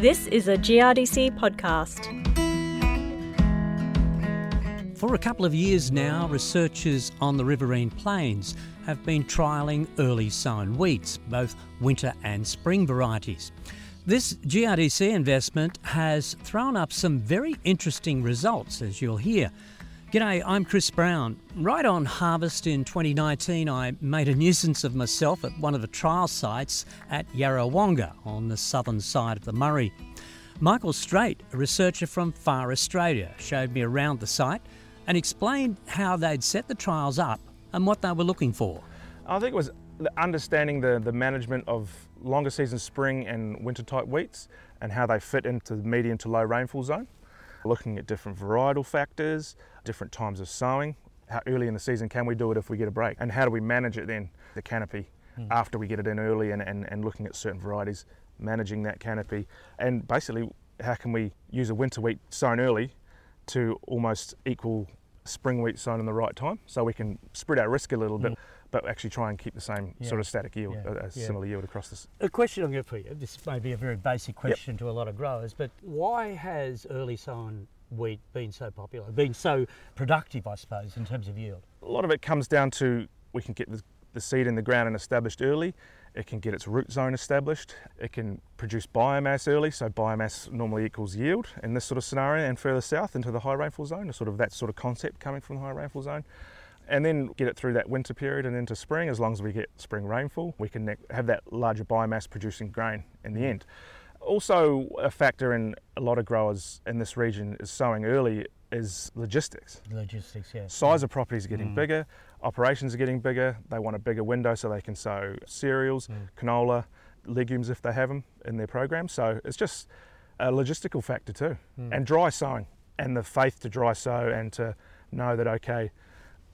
This is a GRDC podcast. For a couple of years now, researchers on the Riverine Plains have been trialling early sown wheats, both winter and spring varieties. This GRDC investment has thrown up some very interesting results, as you'll hear. G'day, I'm Chris Brown. Right on harvest in 2019, I made a nuisance of myself at one of the trial sites at Yarrawonga on the southern side of the Murray. Michael Straight, a researcher from FAR Australia, showed me around the site and explained how they'd set the trials up and what they were looking for. I think it was understanding the, the management of longer season spring and winter type wheats and how they fit into the medium to low rainfall zone looking at different varietal factors, different times of sowing, how early in the season can we do it if we get a break, and how do we manage it then, the canopy, mm. after we get it in early and, and, and looking at certain varieties, managing that canopy, and basically how can we use a winter wheat sown early to almost equal spring wheat sown in the right time so we can spread our risk a little mm. But actually try and keep the same yeah. sort of static yield, yeah. a, a similar yield across this. A question I'm going to put you, this may be a very basic question yep. to a lot of growers, but why has early sown wheat been so popular, been so productive, I suppose, in terms of yield? A lot of it comes down to we can get the, the seed in the ground and established early. It can get its root zone established. It can produce biomass early, so biomass normally equals yield in this sort of scenario, and further south into the high rainfall zone, sort of that sort of concept coming from the high rainfall zone and then get it through that winter period and into spring. As long as we get spring rainfall, we can have that larger biomass producing grain in the end. Also, a factor in a lot of growers in this region is sowing early is logistics. Logistics, yeah. Size of properties are getting mm. bigger, operations are getting bigger. They want a bigger window so they can sow cereals, mm. canola, legumes if they have them in their program. So it's just a logistical factor too. Mm. And dry sowing and the faith to dry sow and to know that okay,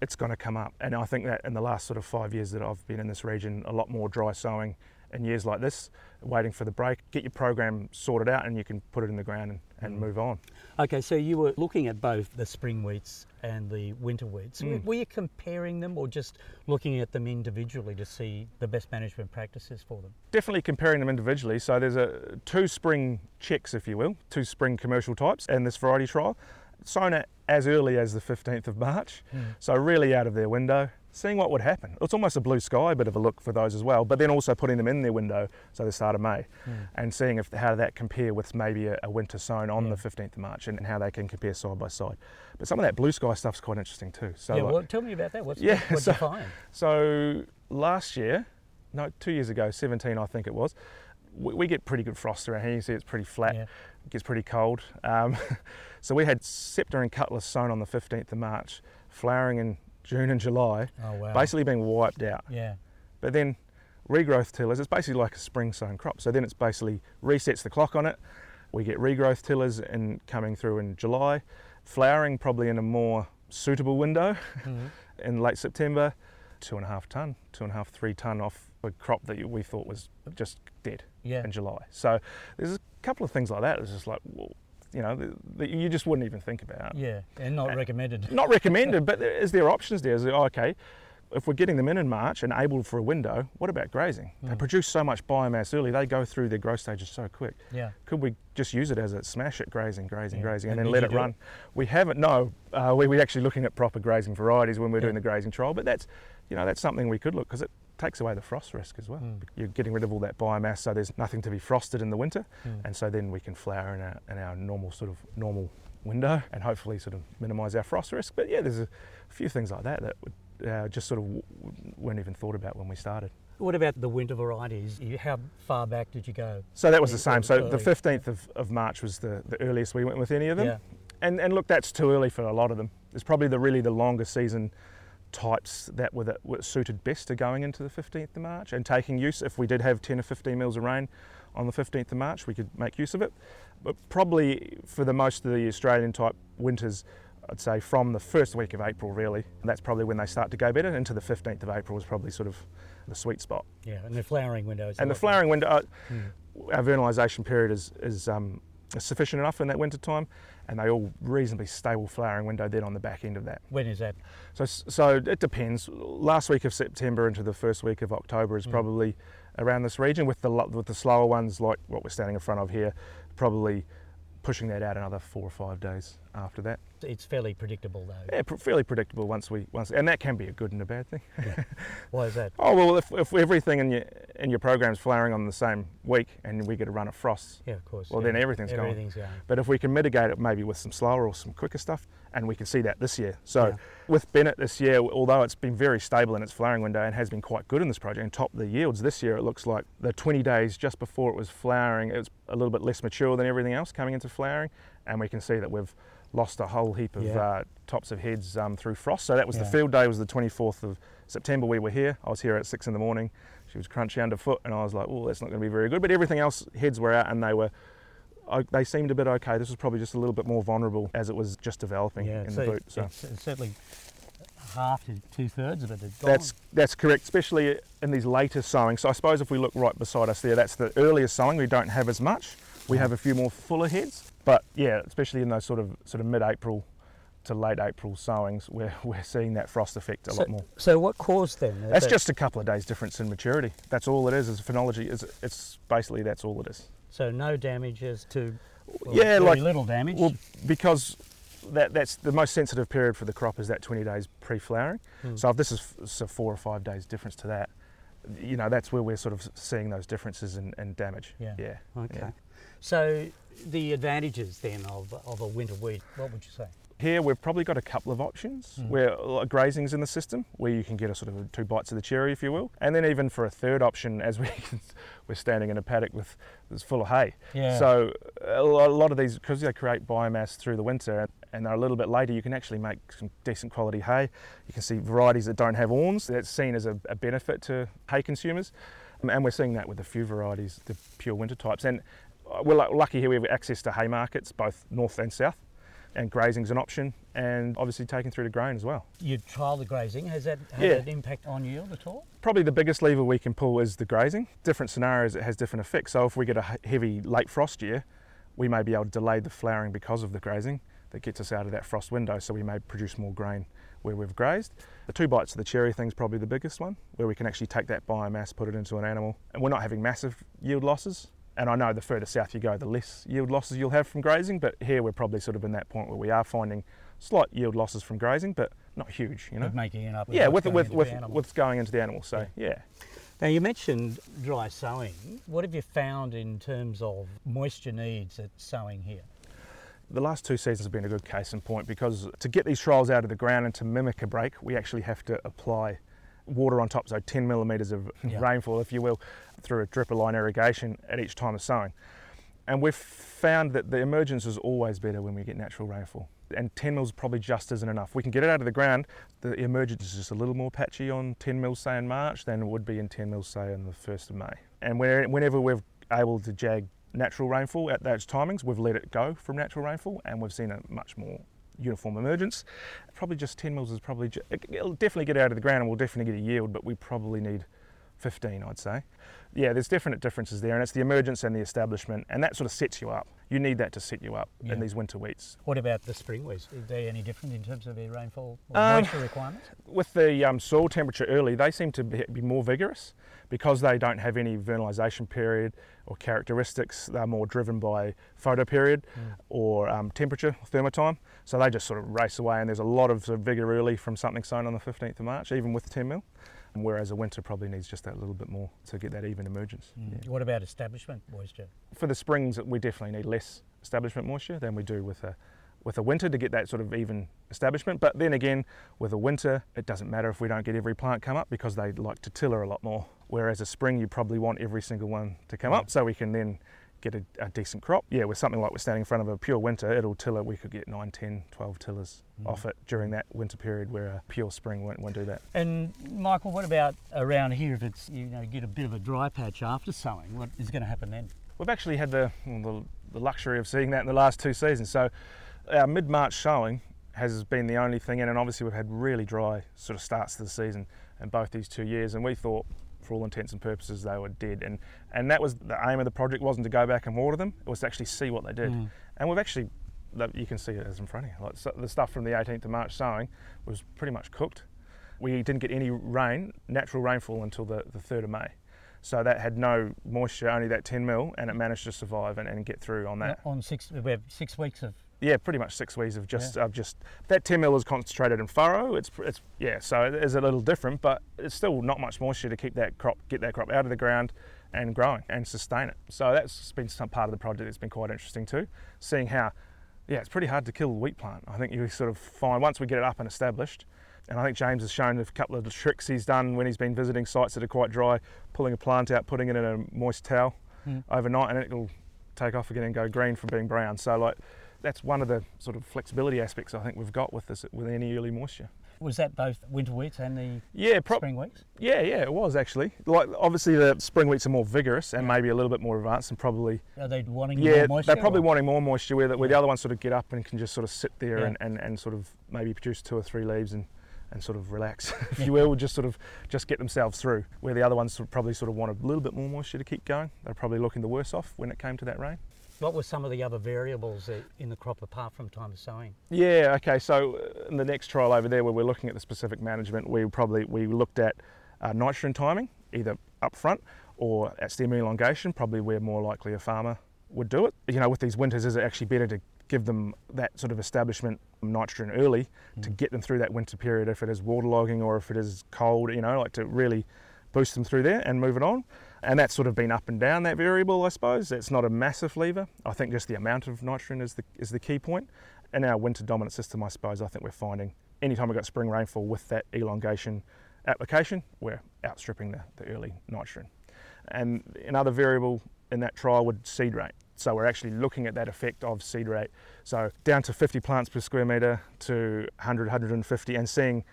it's going to come up. And I think that in the last sort of five years that I've been in this region, a lot more dry sowing in years like this, waiting for the break, get your program sorted out and you can put it in the ground and, and mm. move on. Okay, so you were looking at both the spring wheats and the winter wheats. Mm. Were you comparing them or just looking at them individually to see the best management practices for them? Definitely comparing them individually. So there's a two spring checks, if you will, two spring commercial types and this variety trial sown it as early as the 15th of March, mm. so really out of their window, seeing what would happen. It's almost a blue sky bit of a look for those as well, but then also putting them in their window, so the start of May, mm. and seeing if how that compare with maybe a, a winter sown on yeah. the 15th of March and, and, how they can compare side by side. But some of that blue sky stuff's quite interesting too. So yeah, well, tell me about that. What's yeah, what so, you find? So last year, no, two years ago, 17 I think it was, we, we get pretty good frost around here. You see it's pretty flat. Yeah. It gets pretty cold. Um, so we had Scepter and Cutlass sown on the 15th of March, flowering in June and July, oh, wow. basically being wiped out. Yeah. But then regrowth tillers, it's basically like a spring sown crop. So then it's basically resets the clock on it. We get regrowth tillers in coming through in July, flowering probably in a more suitable window mm-hmm. in late September. Two and a half ton, two and a half, three ton off a crop that we thought was just dead yeah. in July. So there's a couple of things like that. It's just like, well, you know, that you just wouldn't even think about. Yeah, and not and recommended. Not recommended, but is there options there? Is there, oh, okay, if we're getting them in in March and able for a window, what about grazing? Mm. They produce so much biomass early, they go through their growth stages so quick. Yeah. Could we just use it as a smash it, grazing, grazing, yeah. grazing, and, and then let it run? It? We haven't, no. Uh, we, we're actually looking at proper grazing varieties when we're yeah. doing the grazing trial, but that's, you know, that's something we could look, because it takes away the frost risk as well. Mm. You're getting rid of all that biomass, so there's nothing to be frosted in the winter, mm. and so then we can flower in our, in our normal sort of normal window and hopefully sort of minimise our frost risk. But yeah, there's a few things like that that would, uh, just sort of weren't even thought about when we started. What about the winter varieties? How far back did you go? So that was the same. So the 15th of, of March was the, the earliest we went with any of them. Yeah. And, and look, that's too early for a lot of them. It's probably the really the longest season types that were, that were suited best to going into the 15th of March and taking use. If we did have 10 or 15 mils of rain on the 15th of March, we could make use of it. But probably for the most of the Australian type winters, I'd say from the first week of April, really. And that's probably when they start to go better. Into the 15th of April is probably sort of the sweet spot. Yeah, and the flowering window. And the flowering window, uh, hmm. our vernalisation period is, is um, sufficient enough in that winter time, and they all reasonably stable flowering window then on the back end of that. When is that? So, so it depends. Last week of September into the first week of October is mm. probably around this region. With the with the slower ones, like what we're standing in front of here, probably pushing that out another four or five days after that. It's fairly predictable though. Yeah, pr- fairly predictable once we once, and that can be a good and a bad thing. Why is that? Oh well, if, if everything in your in your program's flowering on the same week, and we get a run of frosts, Yeah, of course. well yeah. then everything's going. Everything's going. But if we can mitigate it maybe with some slower or some quicker stuff, and we can see that this year. So Yeah. with Bennett this year, although it's been very stable in its flowering window and has been quite good in this project and topped the yields this year, it looks like the 20 days just before it was flowering, it was a little bit less mature than everything else coming into flowering, and we can see that we've lost a whole heap of Yeah. uh, tops of heads um, through frost. So that was the field day was the 24th of September. We were here. I was here at six in the morning. She was crunchy underfoot, and I was like, "Oh, that's not going to be very good." But everything else, heads were out, and they were. o- They seemed a bit okay. This was probably just a little bit more vulnerable as it was just developing Yeah, in the boot. So it's, it's certainly half to two thirds of it had gone. that's that's correct, especially in these later sowings. So I suppose if we look right beside us there, that's the earlier sowing. We don't have as much. We have a few more fuller heads, but yeah, especially in those sort of sort of mid-April to late April sowings, we're we're seeing that frost effect a so, lot more. So what caused then? That's that- just a couple of days difference in maturity. That's all it is. Is phenology. Is it's basically that's all it is. so no damages to. well, Yeah, very like- little damage. Well, because that that's the most sensitive period for the crop is that 20 days pre-flowering. Hmm. So if this is so four or five days difference to that, you know that's where we're sort of seeing those differences in, in damage. Yeah. Yeah. okay. yeah. So the advantages then of, of a winter wheat, what would you say? Here we've probably got a couple of options Mm. where like grazing's in the system, where you can get a sort of two bites of the cherry, if you will, and then even for a third option, as we we're standing in a paddock with that's full of hay. Yeah. So a lot of these, because they create biomass through the winter and they're a little bit later, you can actually make some decent quality hay. You can see varieties that don't have awns. That's seen as a, a benefit to hay consumers, Um, and we're seeing that with a few varieties, the pure winter types. And uh, we're lucky here we have access to hay markets, both north and south, and grazing's an option, and obviously taken through to grain as well. You trial the grazing. Has that had Yeah. an impact on yield at all? Probably the biggest lever we can pull is the grazing. Different scenarios, it has different effects. So if we get a heavy late frost year, we may be able to delay the flowering because of the grazing that gets us out of that frost window, so we may produce more grain where we've grazed. The two bites of the cherry thing is probably the biggest one, where we can actually take that biomass, put it into an animal, and we're not having massive yield losses. And I know the further south you go, the less yield losses you'll have from grazing, but here we're probably sort of in that point where we are finding slight yield losses from grazing, but not huge, you know. Of making it up. Yeah, what's with going with into with the animal. what's going into the animal. So yeah. Now you mentioned dry sowing. What have you found in terms of moisture needs at sowing here? The last two seasons have been a good case in point because to get these trials out of the ground and to mimic a break, we actually have to apply water on top, so 10 millimetres of Yeah. rainfall, if you will, through a dripper line irrigation at each time of sowing. And we've found that the emergence is always better when we get natural rainfall. And 10 mils probably just isn't enough. We can get it out of the ground. The emergence is just a little more patchy on 10 mils, say in March, than it would be in 10 mils, say on the 1st of May. And whenever we're able to jag natural rainfall at those timings, we've let it go from natural rainfall, and we've seen a much more uniform emergence. Probably just 10 mils is probably, it'll definitely get out of the ground and we'll definitely get a yield, but we probably need 15, I'd say. Yeah, there's definite differences there, and it's the emergence and the establishment, and that sort of sets you up. You need that to set you up Yeah. in these winter wheats. What about the spring wheats? Are they any different in terms of their rainfall or Um, moisture requirements? With the um, soil temperature early, they seem to be, be more vigorous because they don't have any vernalisation period or characteristics. They're more driven by photo period or um, temperature, or thermotime. So they just sort of race away, and there's a lot of, sort of vigour early from something sown on the 15th of March, even with 10 mil. Whereas a winter probably needs just that little bit more to get that even emergence. Mm. Yeah. What about establishment moisture? For the springs, we definitely need less establishment moisture than we do with a with a winter to get that sort of even establishment. But then again, with a winter, it doesn't matter if we don't get every plant come up because they like to tiller a lot more. Whereas a spring, you probably want every single one to come mm. up so we can then get a, a decent crop. Yeah, with something like we're standing in front of a pure winter, it'll tiller, we could get 9, 10, 12 tillers mm. off it during that winter period where a pure spring won't, won't do that. And Michael, what about around here? If it's you know get a bit of a dry patch after sowing, what is going to happen then? We've actually had the, well, the, the luxury of seeing that in the last two seasons. So our mid-March showing has been the only thing in, and obviously we've had really dry sort of starts to the season in both these two years, and we thought for all intents and purposes they were dead. And, and that was the aim of the project wasn't to go back and water them, it was to actually see what they did. Mm. And we've actually, you can see it as in front of you, like so the stuff from the 18th of March sowing was pretty much cooked. We didn't get any rain, natural rainfall until the, the 3rd of May. So that had no moisture, only that 10 mil, and it managed to survive and, and get through on that. On six, we have six weeks of. Yeah, pretty much six weeks of just, of just that 10 mil is concentrated in furrow. It's, it's yeah, so it is a little different, but it's still not much moisture to keep that crop, get that crop out of the ground and growing and sustain it. So that's been some part of the project that's been quite interesting too, seeing how, yeah, it's pretty hard to kill a wheat plant. I think you sort of find once we get it up and established, and I think James has shown a couple of the tricks he's done when he's been visiting sites that are quite dry, pulling a plant out, putting it in a moist towel mm. overnight, and it'll take off again and go green from being brown. So like that's one of the sort of flexibility aspects I think we've got with this with any early moisture. Was that both winter wheats and the yeah, pro- spring wheats? Yeah, yeah, it was actually. Like obviously the spring wheats are more vigorous and maybe a little bit more advanced and probably. Are they wanting yeah, more moisture? they're probably or? wanting more moisture where, the, where the other ones sort of get up and can just sort of sit there yeah. and, and, and sort of maybe produce two or three leaves and and sort of relax, if you will, just sort of just get themselves through. Where the other ones probably sort of want a little bit more moisture to keep going. They're probably looking the worse off when it came to that rain. What were some of the other variables in the crop apart from time of sowing? Yeah, okay. So uh, in the next trial over there, where we're looking at the specific management, we probably we looked at uh, nitrogen timing, either up front or at stem elongation, probably where more likely a farmer would do it. You know, with these winters, is it actually better to give them that sort of establishment nitrogen early mm. to get them through that winter period if it is waterlogging or if it is cold, you know, like to really boost them through there and move it on. And that's sort of been up and down that variable, I suppose. It's not a massive lever. I think just the amount of nitrogen is the, is the key point. In our winter dominant system, I suppose, I think we're finding anytime we've got spring rainfall with that elongation application, we're outstripping the, the early nitrogen. And another variable in that trial would seed rate. So we're actually looking at that effect of seed rate. So down to 50 plants per square metre to 100, 150 and seeing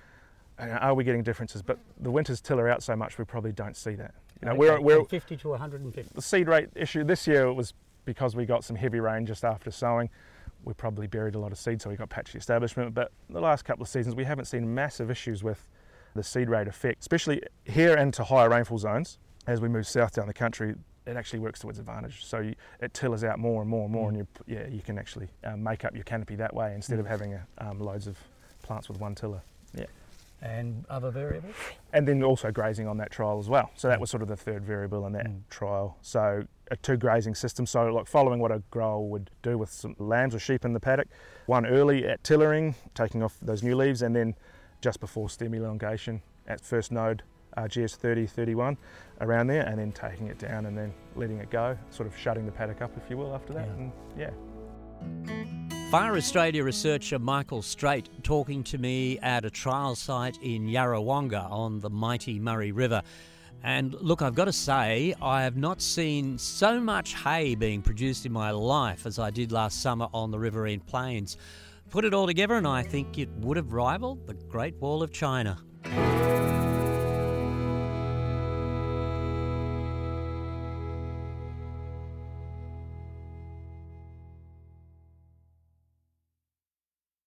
are we getting differences? But the winters tiller out so much we probably don't see that. You know, okay, we're, we're 50 to 150. The seed rate issue this year was because we got some heavy rain just after sowing. We probably buried a lot of seed, so we got patchy establishment. But the last couple of seasons, we haven't seen massive issues with the seed rate effect, especially here into higher rainfall zones. As we move south down the country, it actually works to its advantage. So you, it tillers out more and more and more, mm. and you, yeah, you can actually um, make up your canopy that way instead mm. of having a, um, loads of plants with one tiller. Yeah. And other variables? And then also grazing on that trial as well. So that was sort of the third variable in that mm. trial. So a two grazing system. So like following what a grower would do with some lambs or sheep in the paddock. One early at tillering, taking off those new leaves, and then just before stem elongation at first node uh, GS 30, 31 around there, and then taking it down and then letting it go, sort of shutting the paddock up, if you will, after that. Yeah. And, yeah. FAR Australia researcher Michael Straight talking to me at a trial site in Yarrawonga on the mighty Murray River. And look, I've got to say, I have not seen so much hay being produced in my life as I did last summer on the Riverine Plains. Put it all together, and I think it would have rivaled the Great Wall of China.